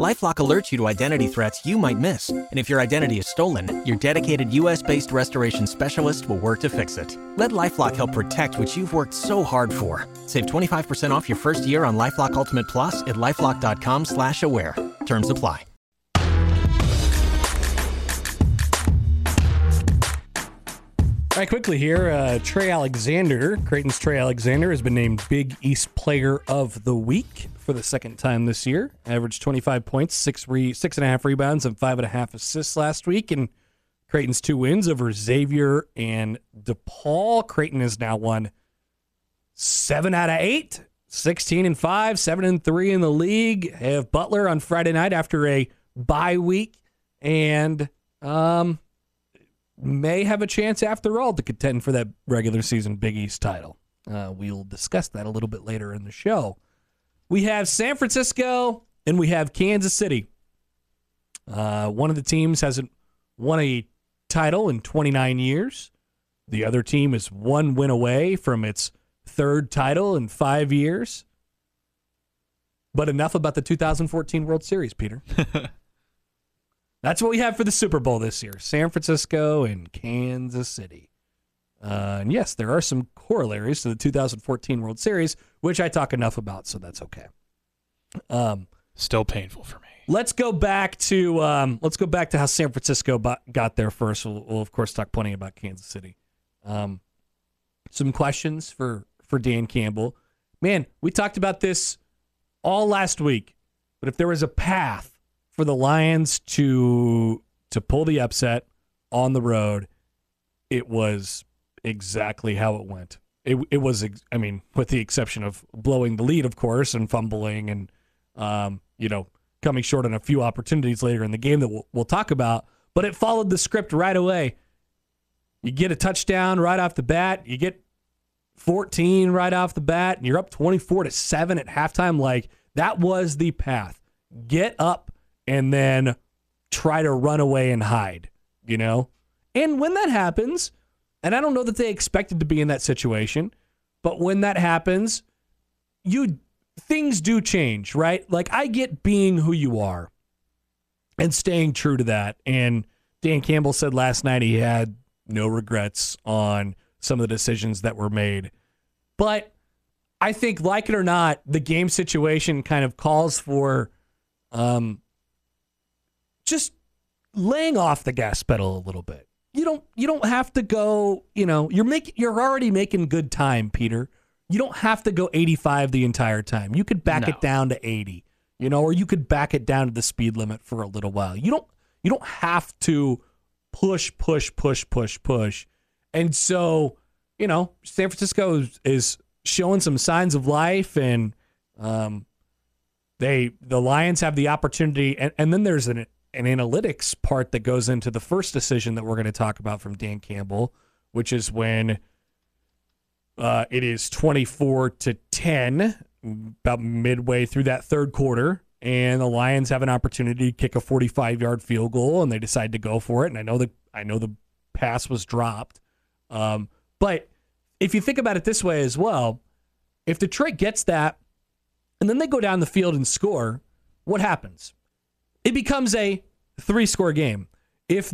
LifeLock alerts you to identity threats you might miss, and if your identity is stolen, your dedicated U.S.-based restoration specialist will work to fix it. Let LifeLock help protect what you've worked so hard for. Save 25% off your first year on LifeLock Ultimate Plus at lifeLock.com/slash-aware. Terms apply. All right, quickly here. Uh, Trey Alexander, Creighton's Trey Alexander, has been named Big East Player of the Week for the second time this year. Averaged 25 points, six re- six and a half rebounds, and five and a half assists last week. And Creighton's two wins over Xavier and DePaul. Creighton has now won seven out of eight, 16 and five, seven and three in the league. Have Butler on Friday night after a bye week, and um, may have a chance after all to contend for that regular season Big East title. Uh, we'll discuss that a little bit later in the show. We have San Francisco and we have Kansas City. Uh, one of the teams hasn't won a title in 29 years. The other team is one win away from its third title in five years. But enough about the 2014 World Series, Peter. That's what we have for the Super Bowl this year San Francisco and Kansas City. Uh, and yes, there are some corollaries to the 2014 World Series, which I talk enough about, so that's okay. Um, Still painful for me. let's go back to um, let's go back to how San Francisco got there first. We'll, we'll of course talk plenty about Kansas City. Um, some questions for for Dan Campbell. Man, we talked about this all last week, but if there was a path for the Lions to to pull the upset on the road, it was exactly how it went. It it was I mean, with the exception of blowing the lead, of course, and fumbling and um, you know, coming short on a few opportunities later in the game that we'll, we'll talk about. But it followed the script right away. You get a touchdown right off the bat. You get 14 right off the bat, and you're up 24 to seven at halftime. Like that was the path. Get up and then try to run away and hide. You know, and when that happens, and I don't know that they expected to be in that situation, but when that happens, you things do change, right? Like I get being who you are and staying true to that. And Dan Campbell said last night he had no regrets on some of the decisions that were made. But I think, like it or not, the game situation kind of calls for um, just laying off the gas pedal a little bit. You don't you don't have to go, you know, you're making you're already making good time, Peter. You don't have to go 85 the entire time. You could back No. it down to 80, you know, or you could back it down to the speed limit for a little while. You don't you don't have to push push push push push. And so, you know, San Francisco is, is showing some signs of life and um they the Lions have the opportunity and, and then there's an an analytics part that goes into the first decision that we're going to talk about from Dan Campbell, which is when uh, it is 24 to 10, about midway through that third quarter, and the Lions have an opportunity to kick a 45 yard field goal, and they decide to go for it. And I know the I know the pass was dropped, um, but if you think about it this way as well, if Detroit gets that, and then they go down the field and score, what happens? It becomes a three score game. If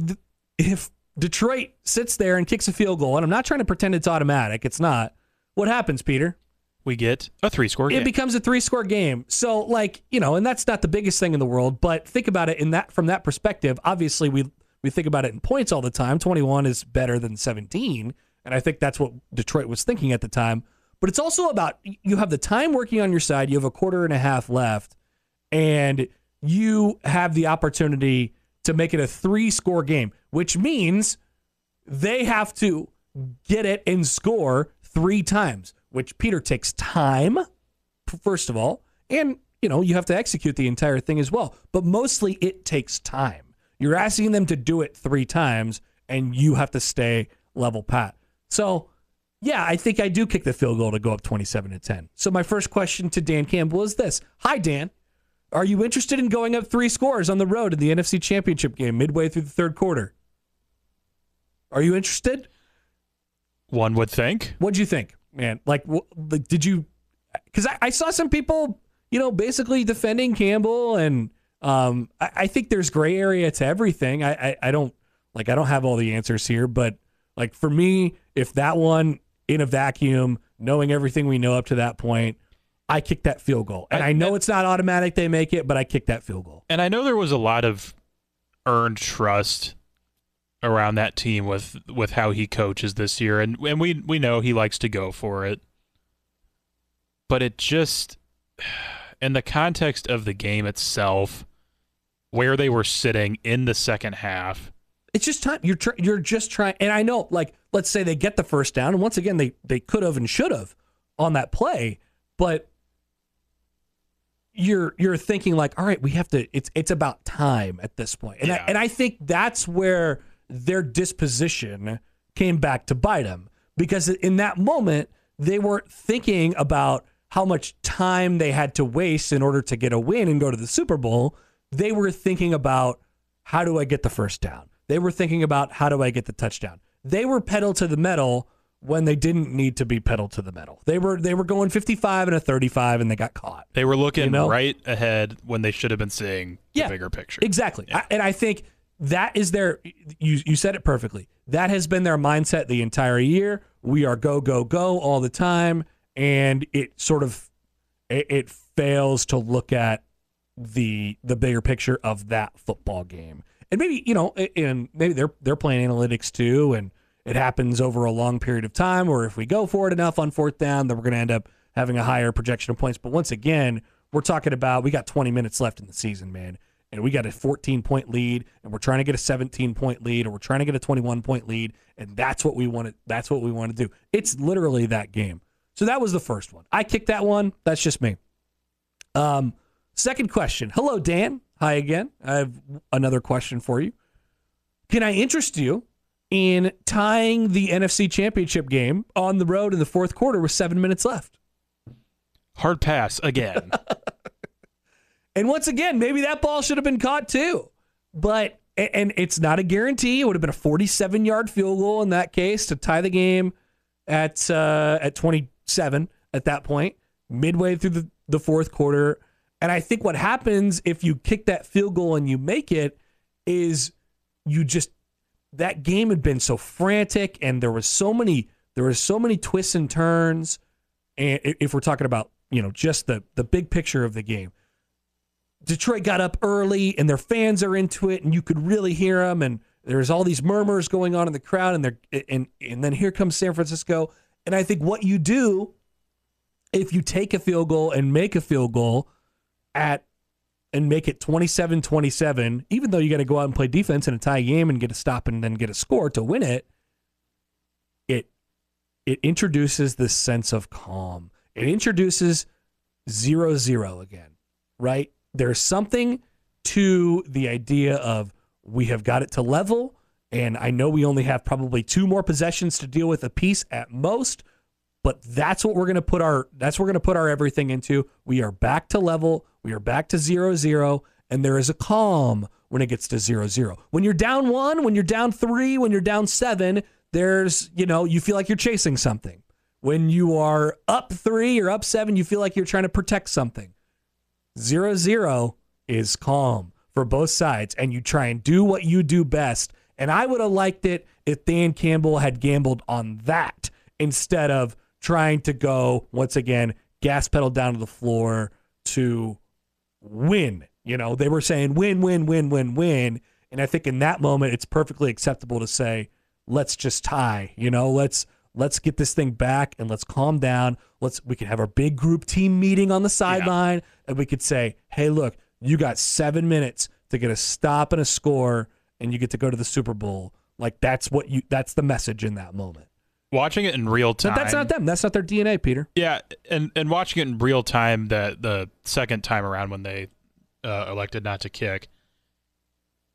if Detroit sits there and kicks a field goal, and I'm not trying to pretend it's automatic, it's not. What happens, Peter? We get a three score game. It becomes a three score game. So like, you know, and that's not the biggest thing in the world, but think about it in that from that perspective. Obviously we we think about it in points all the time. 21 is better than 17, and I think that's what Detroit was thinking at the time. But it's also about you have the time working on your side, you have a quarter and a half left, and you have the opportunity to make it a three score game, which means they have to get it and score three times, which Peter takes time, first of all, and you know, you have to execute the entire thing as well. But mostly it takes time. You're asking them to do it three times and you have to stay level pat. So yeah, I think I do kick the field goal to go up 27 to 10. So my first question to Dan Campbell is this. Hi Dan. Are you interested in going up three scores on the road in the NFC Championship game midway through the third quarter? Are you interested? One would think. What'd you think, man? Like, wh- like did you? Because I, I saw some people, you know, basically defending Campbell, and um, I, I think there's gray area to everything. I, I, I don't like, I don't have all the answers here, but like for me, if that one in a vacuum, knowing everything we know up to that point, I kicked that field goal, and I, I- know it's not automatic they make it, but I kicked that field goal. And I know there was a lot of earned trust around that team with with how he coaches this year and and we we know he likes to go for it. But it just in the context of the game itself where they were sitting in the second half It's just time. You're tr- you're just trying, and I know, like, let's say they get the first down, and once again, they they could have and should have on that play, but you're you're thinking like, all right, we have to. It's it's about time at this point, and I, and I think that's where their disposition came back to bite them because in that moment they weren't thinking about how much time they had to waste in order to get a win and go to the Super Bowl. They were thinking about how do I get the first down? They were thinking about how do I get the touchdown? They were pedal to the metal when they didn't need to be pedal to the metal. They were they were going 55 and a 35 and they got caught. they were looking You know? right ahead when they should have been seeing the Yeah, bigger picture. Exactly. I, and I think that is their you you said it perfectly. That has been their mindset the entire year. We are go go go all the time and it sort of it, it fails to look at the the bigger picture of that football game. And maybe, you know, and maybe they're they're playing analytics too and it happens over a long period of time or if we go for it enough on fourth down then we're going to end up having a higher projection of points. But once again, we're talking about we got 20 minutes left in the season, man. And we got a 14 point lead and we're trying to get a 17 point lead or we're trying to get a 21 point lead and that's what we want to that's what we want to do. It's literally that game. So that was the first one. I kicked that one. That's just me. Um second question. Hello Dan. Hi again. I have another question for you. Can I interest you in tying the NFC Championship game on the road in the fourth quarter with 7 minutes left? Hard pass again. And once again, maybe that ball should have been caught too. But and it's not a guarantee. It would have been a 47 yard field goal in that case to tie the game at uh, at 27 at that point, midway through the, the fourth quarter. And I think what happens if you kick that field goal and you make it is you just that game had been so frantic and there was so many there was so many twists and turns. And if we're talking about you know just the the big picture of the game, Detroit got up early and their fans are into it and you could really hear them and there's all these murmurs going on in the crowd and they're and and then here comes San Francisco and I think what you do if you take a field goal and make a field goal at and make it 27-27 even though you got to go out and play defense in a tie game and get a stop and then get a score to win it it it introduces this sense of calm it introduces zero zero again right? There's something to the idea of we have got it to level, and I know we only have probably two more possessions to deal with a piece at most, but that's what we're gonna put our that's what we're gonna put our everything into. We are back to level, we are back to zero zero, and there is a calm when it gets to zero zero. When you're down one, when you're down three, when you're down seven, there's you know, you feel like you're chasing something. When you are up three or up seven, you feel like you're trying to protect something zero zero is calm for both sides and you try and do what you do best and i would have liked it if dan campbell had gambled on that instead of trying to go once again gas pedal down to the floor to win. You know they were saying win win win win win. And i think in that moment it's perfectly acceptable to say let's just tie you know let's let's get this thing back and let's calm down. Let's we can have our big group team meeting on the sideline and we could say hey look you got seven minutes to get a stop and a score and you get to go to the super bowl. Like that's what you that's the message in that moment Watching it in real time. but that's not them that's not their dna peter Yeah, and and watching it in real time that the second time around when they uh, elected not to kick,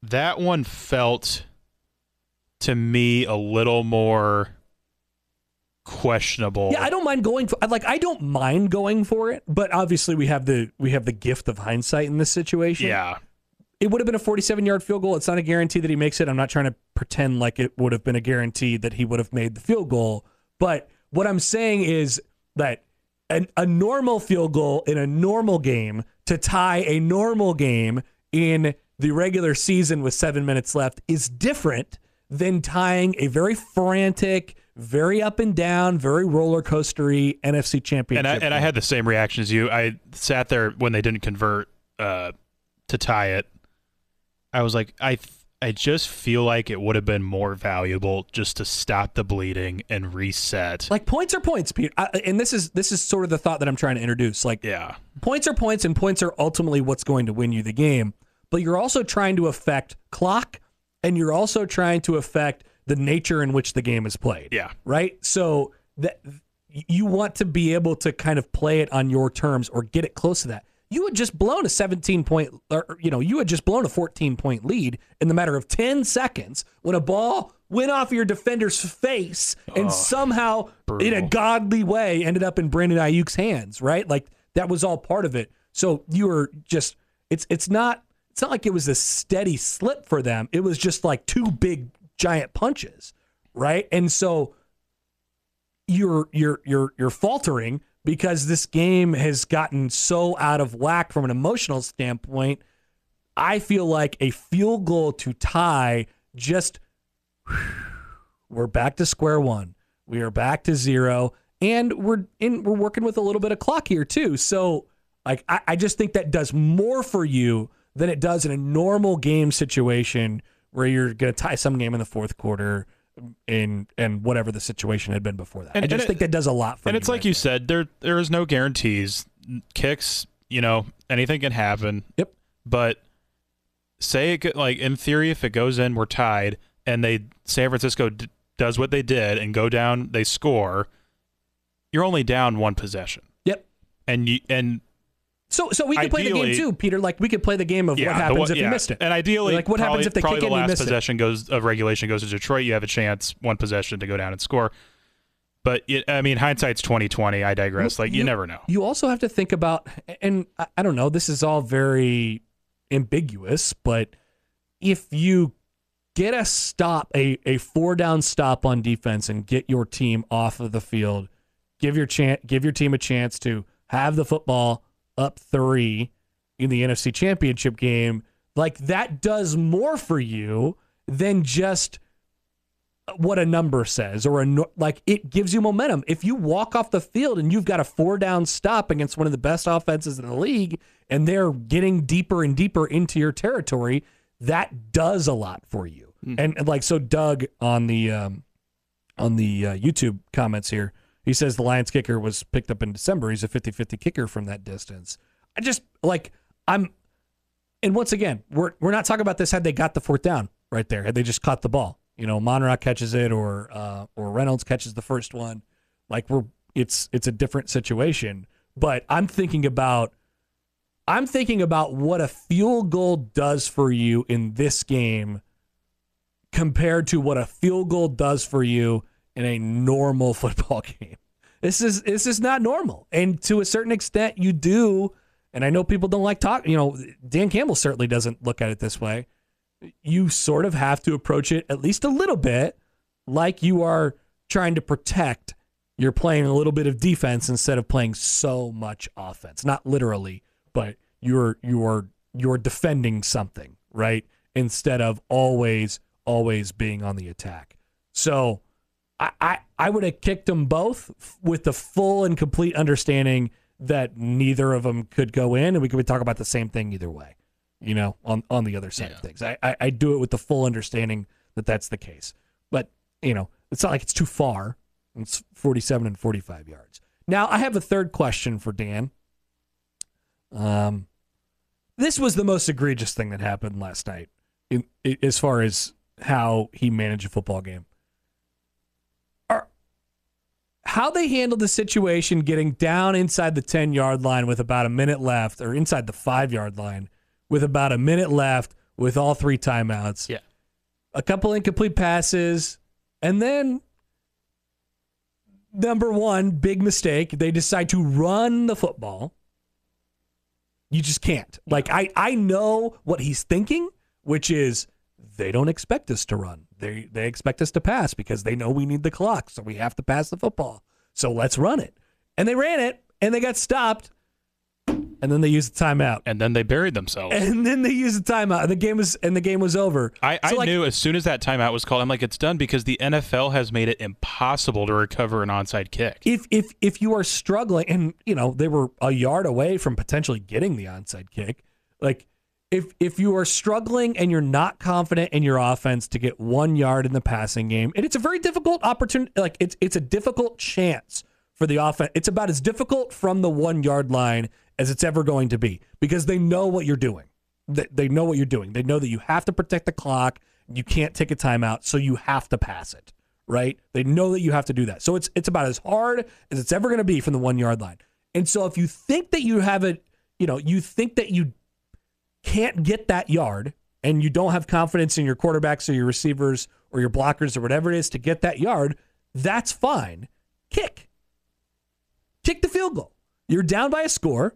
that one felt to me a little more questionable. Yeah, I don't mind going for like I don't mind going for it, but obviously we have the we have the gift of hindsight in this situation. Yeah. It would have been a 47 yard field goal. It's not a guarantee that he makes it. I'm not trying to pretend like it would have been a guarantee that he would have made the field goal. But what I'm saying is that an, a normal field goal in a normal game to tie a normal game in the regular season with seven minutes left is different than tying a very frantic, very up and down, very roller coastery NFC championship. And I and I had the same reaction as you. I sat there when they didn't convert uh, to tie it. I was like, I th- I just feel like it would have been more valuable just to stop the bleeding and reset. like points are points, Peter. I, and this is this is sort of the thought that I'm trying to introduce. Like yeah, points are points, and points are ultimately what's going to win you the game. But you're also trying to affect clock, and you're also trying to affect the nature in which the game is played. yeah, right? So that you want to be able to kind of play it on your terms or get it close to that. You had just blown a 17 point, or you know, you had just blown a 14 point lead in the matter of 10 seconds when a ball went off your defender's face and somehow, in a godly way, ended up in Brandon Aiyuk's hands. Right? Like that was all part of it. So you were just, it's it's not it's not like it was a steady slip for them. It was just like two big giant punches, right? And so you're you're you're you're faltering because this game has gotten so out of whack from an emotional standpoint. I feel like a field goal to tie just we're back to square one. We are back to zero, and we're in. We're working with a little bit of clock here too. So, like, I, I just think that does more for you than it does in a normal game situation where you're going to tie some game in the fourth quarter, in and whatever the situation had been before that. And- I just and it- think that does a lot for and it's like right you there. said, there there is no guarantees. Kicks, you know, anything can happen. Yep. But say it could, like in theory, if it goes in, we're tied, and they San Francisco d- does what they did and go down, they score. You're only down one possession, Yep. and you and So, so we could play the game too, Peter. Like we could play the game of yeah, what happens if yeah. you missed it. And ideally, Like, what happens if they probably kick the in you last missed it? possession goes of regulation goes to Detroit. You have a chance, one possession to go down and score. But it, I mean, hindsight's twenty twenty. I digress. Like you, never know. You also have to think about, and I, I don't know, this is all very ambiguous, but if you get a stop, a, a four down stop on defense and get your team off of the field, give your chance, give your team a chance to have the football up three in the NFC championship game, like that does more for you than just what a number says or a like it gives you momentum. If you walk off the field and you've got a four down stop against one of the best offenses in the league and they're getting deeper and deeper into your territory, that does a lot for you. And, and like so Doug on the um on the uh, YouTube comments here, he says the Lions kicker was picked up in December. He's a 50-50 kicker from that distance. I just like I'm and once again, we're we're not talking about this had they got the fourth down right there, had they just caught the ball. You know, Amon-Ra catches it or uh, or Reynolds catches the first one. Like we're it's it's a different situation. But I'm thinking about I'm thinking about what a field goal does for you in this game compared to what a field goal does for you in a normal football game. This is this is not normal. And to a certain extent you do and I know people don't like talk, you know, Dan Campbell certainly doesn't look at it this way. You sort of have to approach it at least a little bit like you are trying to protect. You're playing a little bit of defense instead of playing so much offense. Not literally, but you're you're you're defending something, right? Instead of always always being on the attack. So I, I, I would have kicked them both with the full and complete understanding that neither of them could go in, and we could talk about the same thing either way. You know, on on the other side of things, I, I I do it with the full understanding that that's the case. But you know, it's not like it's too far. It's forty-seven and forty-five yards. Now I have a third question for Dan. Um, this was the most egregious thing that happened last night, in, i as far as how he managed a football game. Are how they handled the situation getting down inside the 10 yard line with about a minute left, or inside the five yard line with about a minute left with all three timeouts. Yeah. A couple incomplete passes, and then number one, big mistake. They decide to run the football. You just can't. Like I, I know what he's thinking, which is they don't expect us to run. They they expect us to pass because they know we need the clock, so we have to pass the football. So let's run it. And they ran it and they got stopped. And then they used the timeout. And then they buried themselves. And then they used the timeout. And the game was and the game was over. I, I like, knew as soon as that timeout was called, I'm like, it's done because the NFL has made it impossible to recover an onside kick. if if if you are struggling and you know they were a yard away from potentially getting the onside kick like if if you are struggling and you're not confident in your offense to get one yard in the passing game and it's a very difficult opportunity like it's it's a difficult chance for the offense it's about as difficult from the one yard line as it's ever going to be because they know what you're doing they, they know what you're doing they know that you have to protect the clock you can't take a timeout so you have to pass it right? They know that you have to do that. So it's it's about as hard as it's ever going to be from the one yard line. And so if you think that you have it, you know, you think that you can't get that yard and you don't have confidence in your quarterbacks or your receivers or your blockers or whatever it is to get that yard, that's fine. Kick. Kick the field goal. You're down by a score.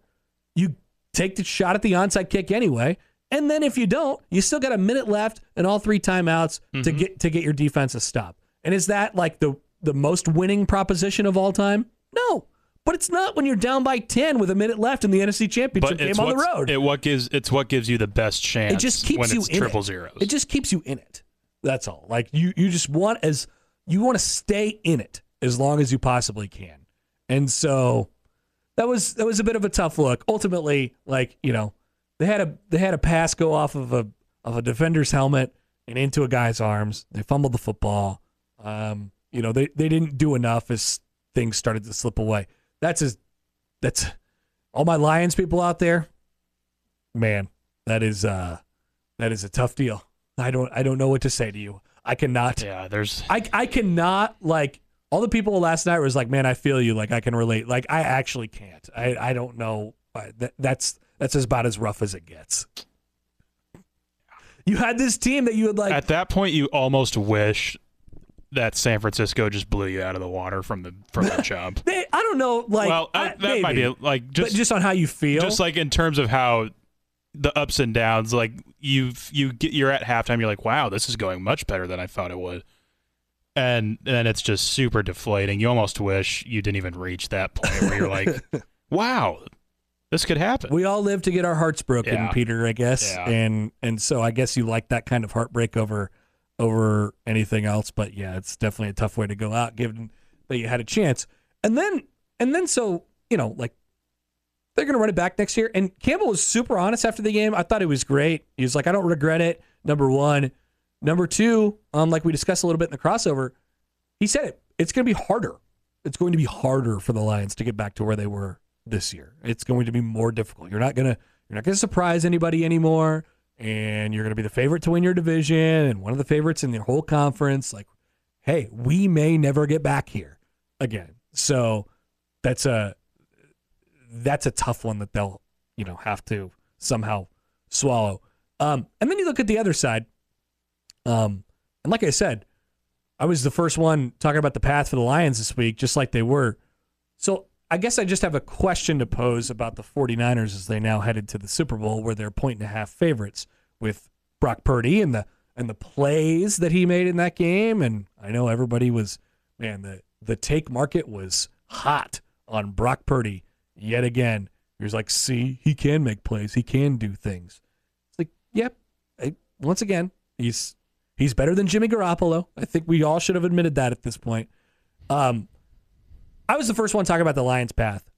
You take the shot at the onside kick anyway. And then if you don't, you still got a minute left and all three timeouts to mm-hmm. get to get your defense a stop. And is that like the the most winning proposition of all time? No. But it's not when you're down by 10 with a minute left in the NFC Championship But game on the road. It what gives it's what gives you the best chance. It just keeps you it's in triple it. zeros. It just keeps you in it. That's all. Like you you just want as you want to stay in it as long as you possibly can. And so that was that was a bit of a tough look. Ultimately, like, you know, they had a they had a pass go off of a of a defender's helmet and into a guy's arms. They fumbled the football. Um, you know, they, they didn't do enough as things started to slip away. That's as that's all my Lions people out there. Man, that is uh that is a tough deal. I don't I don't know what to say to you. I cannot yeah, there's I I cannot like all the people last night was like, man, I feel you. Like I can relate. Like I actually can't. I I don't know. That, that's that's about as rough as it gets. You had this team that you would like at that point you almost wish that San Francisco just blew you out of the water from the from the jump. they, I don't know like well, I- uh, that might be like just but just on how you feel. just like in terms of how the ups and downs like you you get you're at halftime you're like wow this is going much better than i thought it would and then it's just super deflating you almost wish you didn't even reach that point where you're like wow this could happen we all live to get our hearts broken, Yeah. Peter. I guess, Yeah. and and so I guess you like that kind of heartbreak over over anything else. But yeah, it's definitely a tough way to go out, given that you had a chance. And then and then so you know like they're going to run it back next year. And Campbell was super honest after the game. I thought it was great. He was like, I don't regret it. Number one, number two, um, like we discussed a little bit in the crossover, he said it. It's going to be harder. It's going to be harder for the Lions to get back to where they were this year. It's going to be more difficult. You're not gonna you're not gonna surprise anybody anymore, and you're gonna be the favorite to win your division and one of the favorites in the whole conference. Like, hey, we may never get back here again. So that's a that's a tough one that they'll you know have to somehow swallow. Um, and then you look at the other side. Um, and like I said, I was the first one talking about the path for the Lions this week, just like they were. So I guess I just have a question to pose about the 49ers as they now headed to the Super Bowl where they're point and a half favorites with Brock Purdy and the and the plays that he made in that game. And I know everybody was man, the the take market was hot on Brock Purdy yet again. He was like, see, he can make plays, he can do things. It's like, yep. Once again, he's he's better than Jimmy Garoppolo. I think we all should have admitted that at this point. Um, I was the first one talking about the Lions' path,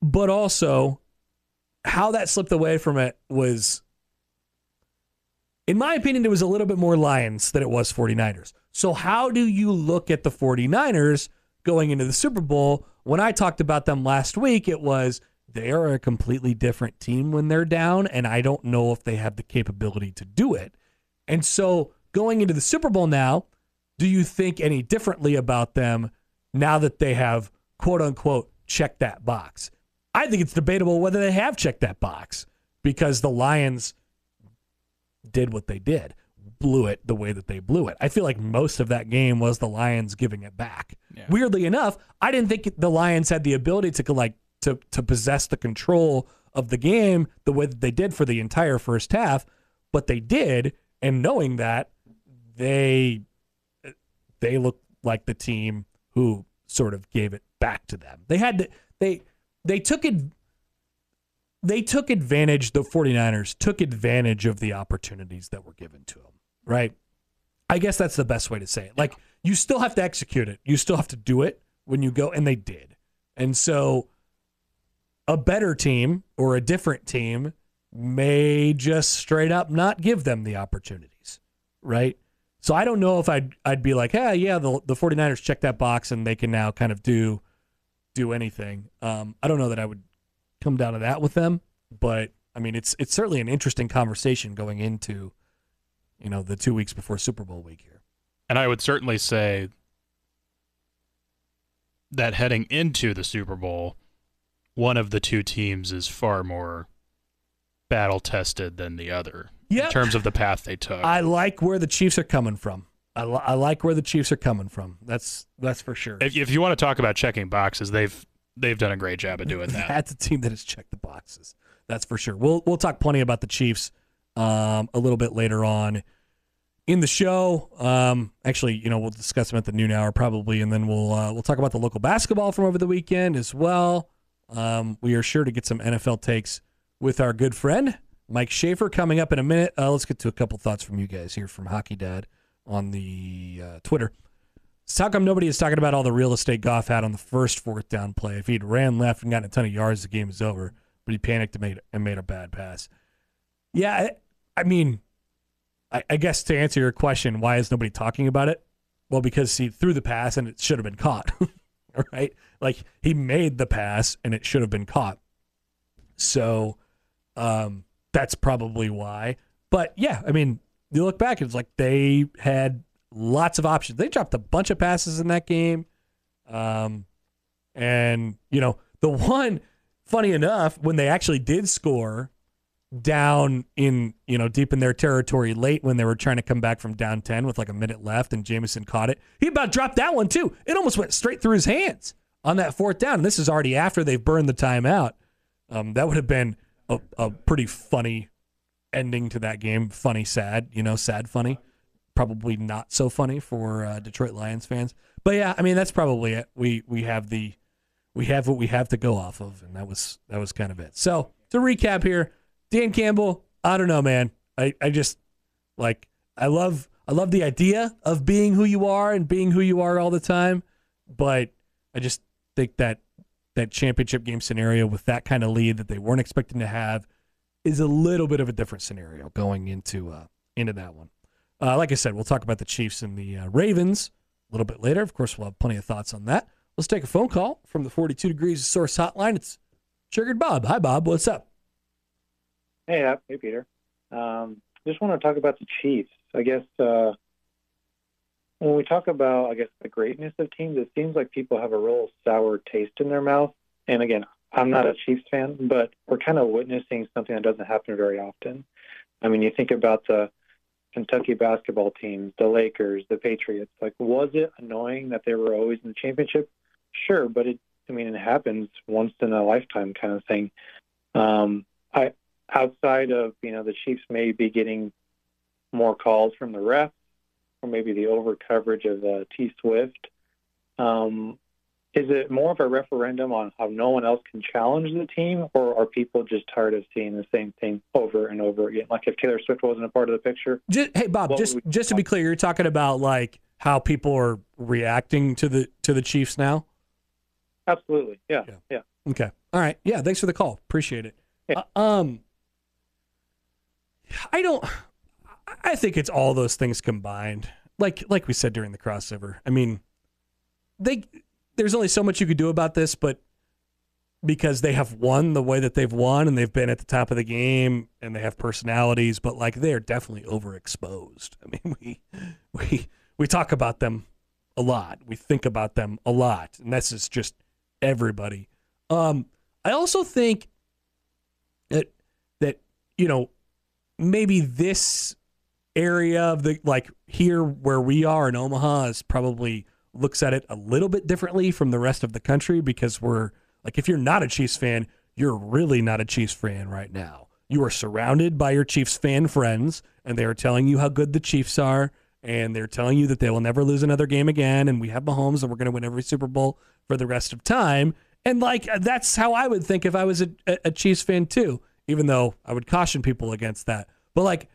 but also how that slipped away from it was, in my opinion, it was a little bit more Lions than it was 49ers. So, how do you look at the 49ers going into the Super Bowl? When I talked about them last week, it was they are a completely different team when they're down, and I don't know if they have the capability to do it. And so, going into the Super Bowl now, do you think any differently about them now that they have quote unquote checked that box? I think it's debatable whether they have checked that box because the Lions did what they did. blew it the way that they blew it. I feel like most of that game was the Lions giving it back. Yeah. Weirdly enough, I didn't think the Lions had the ability to like to to possess the control of the game the way that they did for the entire first half, but they did, and knowing that, they they looked like the team who sort of gave it back to them. They had to they they took it they took advantage the 49ers took advantage of the opportunities that were given to them, right? I guess that's the best way to say it. Like you still have to execute it. You still have to do it when you go and they did. And so a better team or a different team may just straight up not give them the opportunities, right? So I don't know if I'd I'd be like, hey, yeah, the the 49ers check that box and they can now kind of do do anything. Um, I don't know that I would come down to that with them, but I mean, it's it's certainly an interesting conversation going into, you know, the two weeks before Super Bowl week here. And I would certainly say that heading into the Super Bowl, one of the two teams is far more battle tested than the other Yeah. in terms of the path they took. I like where the Chiefs are coming from. I, li- I like where the Chiefs are coming from. That's that's for sure. if, if you want to talk about checking boxes, they've they've done a great job of doing that. That's a team that has checked the boxes. That's for sure. We'll we'll talk plenty about the Chiefs um, a little bit later on in the show. Um, actually, you know, we'll discuss them at the noon hour probably, and then we'll uh, we'll talk about the local basketball from over the weekend as well. Um, we are sure to get some NFL takes with our good friend Mike Schaefer coming up in a minute. Uh, let's get to a couple thoughts from you guys here from Hockey Dad on the uh, Twitter. So how come nobody is talking about all the real estate Goff had on the first fourth down play? If he'd ran left and gotten a ton of yards, the game is over. But he panicked and made and made a bad pass. Yeah, I, I mean, I, I guess to answer your question, why is nobody talking about it? Well, because he threw the pass and it should have been caught. right? Like he made the pass and it should have been caught. So um, that's probably why. But yeah, I mean, you look back, it's like they had lots of options. They dropped a bunch of passes in that game. Um, and, you know, the one, funny enough, when they actually did score down in, you know, deep in their territory late when they were trying to come back from down 10 with like a minute left and Jameson caught it, he about dropped that one too. It almost went straight through his hands on that fourth down. And this is already after they've burned the timeout. Um, that would have been a, a pretty funny ending to that game. Funny, sad, you know, sad, funny. Probably not so funny for uh, Detroit Lions fans. But yeah, I mean that's probably it. We we have the we have what we have to go off of, and that was that was kind of it. So to recap here, Dan Campbell. I don't know, man. I I just like I love I love the idea of being who you are and being who you are all the time, but I just think that that championship game scenario with that kind of lead that they weren't expecting to have is a little bit of a different scenario going into uh, into that one. Uh, like I said, we'll talk about the Chiefs and the uh, Ravens a little bit later. Of course, we'll have plenty of thoughts on that. Let's take a phone call from the 42 Degrees Source Hotline. It's Triggered Bob. Hi, Bob. What's up? Hey, hey, Peter. Um, just want to talk about the Chiefs. I guess uh, when we talk about, I guess, the greatness of teams, it seems like people have a real sour taste in their mouth. And again, I'm not a Chiefs fan, but we're kind of witnessing something that doesn't happen very often. I mean, you think about the Kentucky basketball teams, the Lakers, the Patriots. Like, was it annoying that they were always in the championship? Sure, but it, I mean, it happens once in a lifetime kind of thing. Um, I, outside of, you know, the Chiefs may be getting more calls from the refs or maybe the over coverage of uh, T Swift. Um, is it more of a referendum on how no one else can challenge the team, or are people just tired of seeing the same thing over and over again? Like if Taylor Swift wasn't a part of the picture. Just, hey, Bob. Just just to be clear, you're talking about like how people are reacting to the to the Chiefs now. Absolutely, yeah, Yeah. yeah. Okay. All right. Yeah. Thanks for the call. Appreciate it. Yeah. Uh, um, I don't. I think it's all those things combined. Like like we said during the crossover. I mean, they there's only so much you could do about this, but because they have won the way that they've won and they've been at the top of the game and they have personalities, but like they're definitely overexposed. I mean, we we we talk about them a lot. We think about them a lot, and this is just everybody. Um, I also think that that you know maybe this area of the like here where we are in Omaha is probably looks at it a little bit differently from the rest of the country because we're like if you're not a Chiefs fan, you're really not a Chiefs fan right now. You are surrounded by your Chiefs fan friends and they are telling you how good the Chiefs are and they're telling you that they will never lose another game again and we have Mahomes and we're going to win every Super Bowl for the rest of time. And like that's how I would think if I was a, a Chiefs fan too, even though I would caution people against that. But like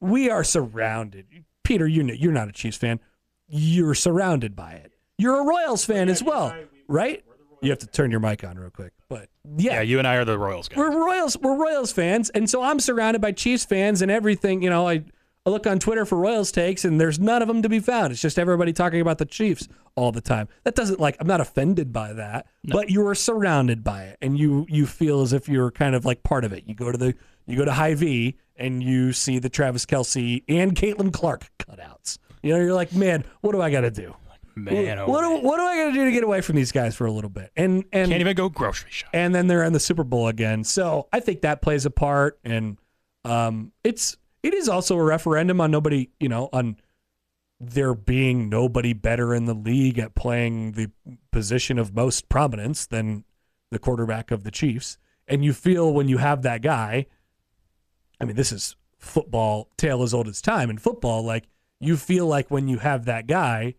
we are surrounded. Peter, you know, you're not a Chiefs fan. You're surrounded by it. You're a Royals fan as well, right? You have to turn your mic on real quick. But yeah, Yeah, you and I are the Royals guys. we're Royals. We're Royals fans, and so I'm surrounded by Chiefs fans and everything. You know, I, I look on Twitter for Royals takes, and there's none of them to be found. It's just everybody talking about the Chiefs all the time. That doesn't like I'm not offended by that, but you are surrounded by it, and you you feel as if you're kind of like part of it. You go to the you go to Hy-Vee, and you see the Travis Kelce and Caitlin Clark cutouts. You know, you're like, man, what do I got to do? Man, oh what, do, man. what do I got to do to get away from these guys for a little bit? And and can't even go grocery shop. and then they're in the Super Bowl again. So I think that plays a part, and um, it's it is also a referendum on nobody, you know, on there being nobody better in the league at playing the position of most prominence than the quarterback of the Chiefs. And you feel when you have that guy, I mean, this is football, tale as old as time in football. Like you feel like when you have that guy,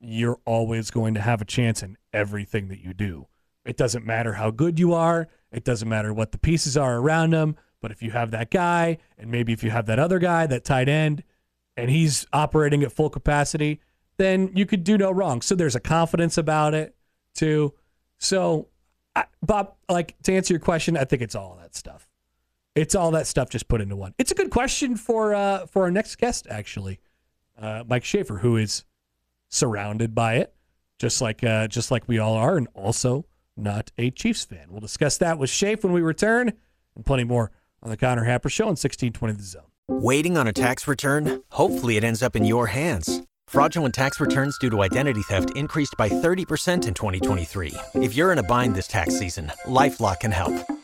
you're always going to have a chance in everything that you do. It doesn't matter how good you are. It doesn't matter what the pieces are around him. But if you have that guy, and maybe if you have that other guy, that tight end, and he's operating at full capacity, then you could do no wrong. So there's a confidence about it too. So, I, Bob, like to answer your question, I think it's all that stuff. It's all that stuff just put into one. It's a good question for uh, for our next guest, actually, uh, Mike Schaefer, who is surrounded by it, just like uh, just like we all are, and also not a Chiefs fan. We'll discuss that with Schaefer when we return, and plenty more on the Connor Happer Show on 1620 The Zone. Waiting on a tax return? Hopefully, it ends up in your hands. Fraudulent tax returns due to identity theft increased by 30% in 2023. If you're in a bind this tax season, LifeLock can help.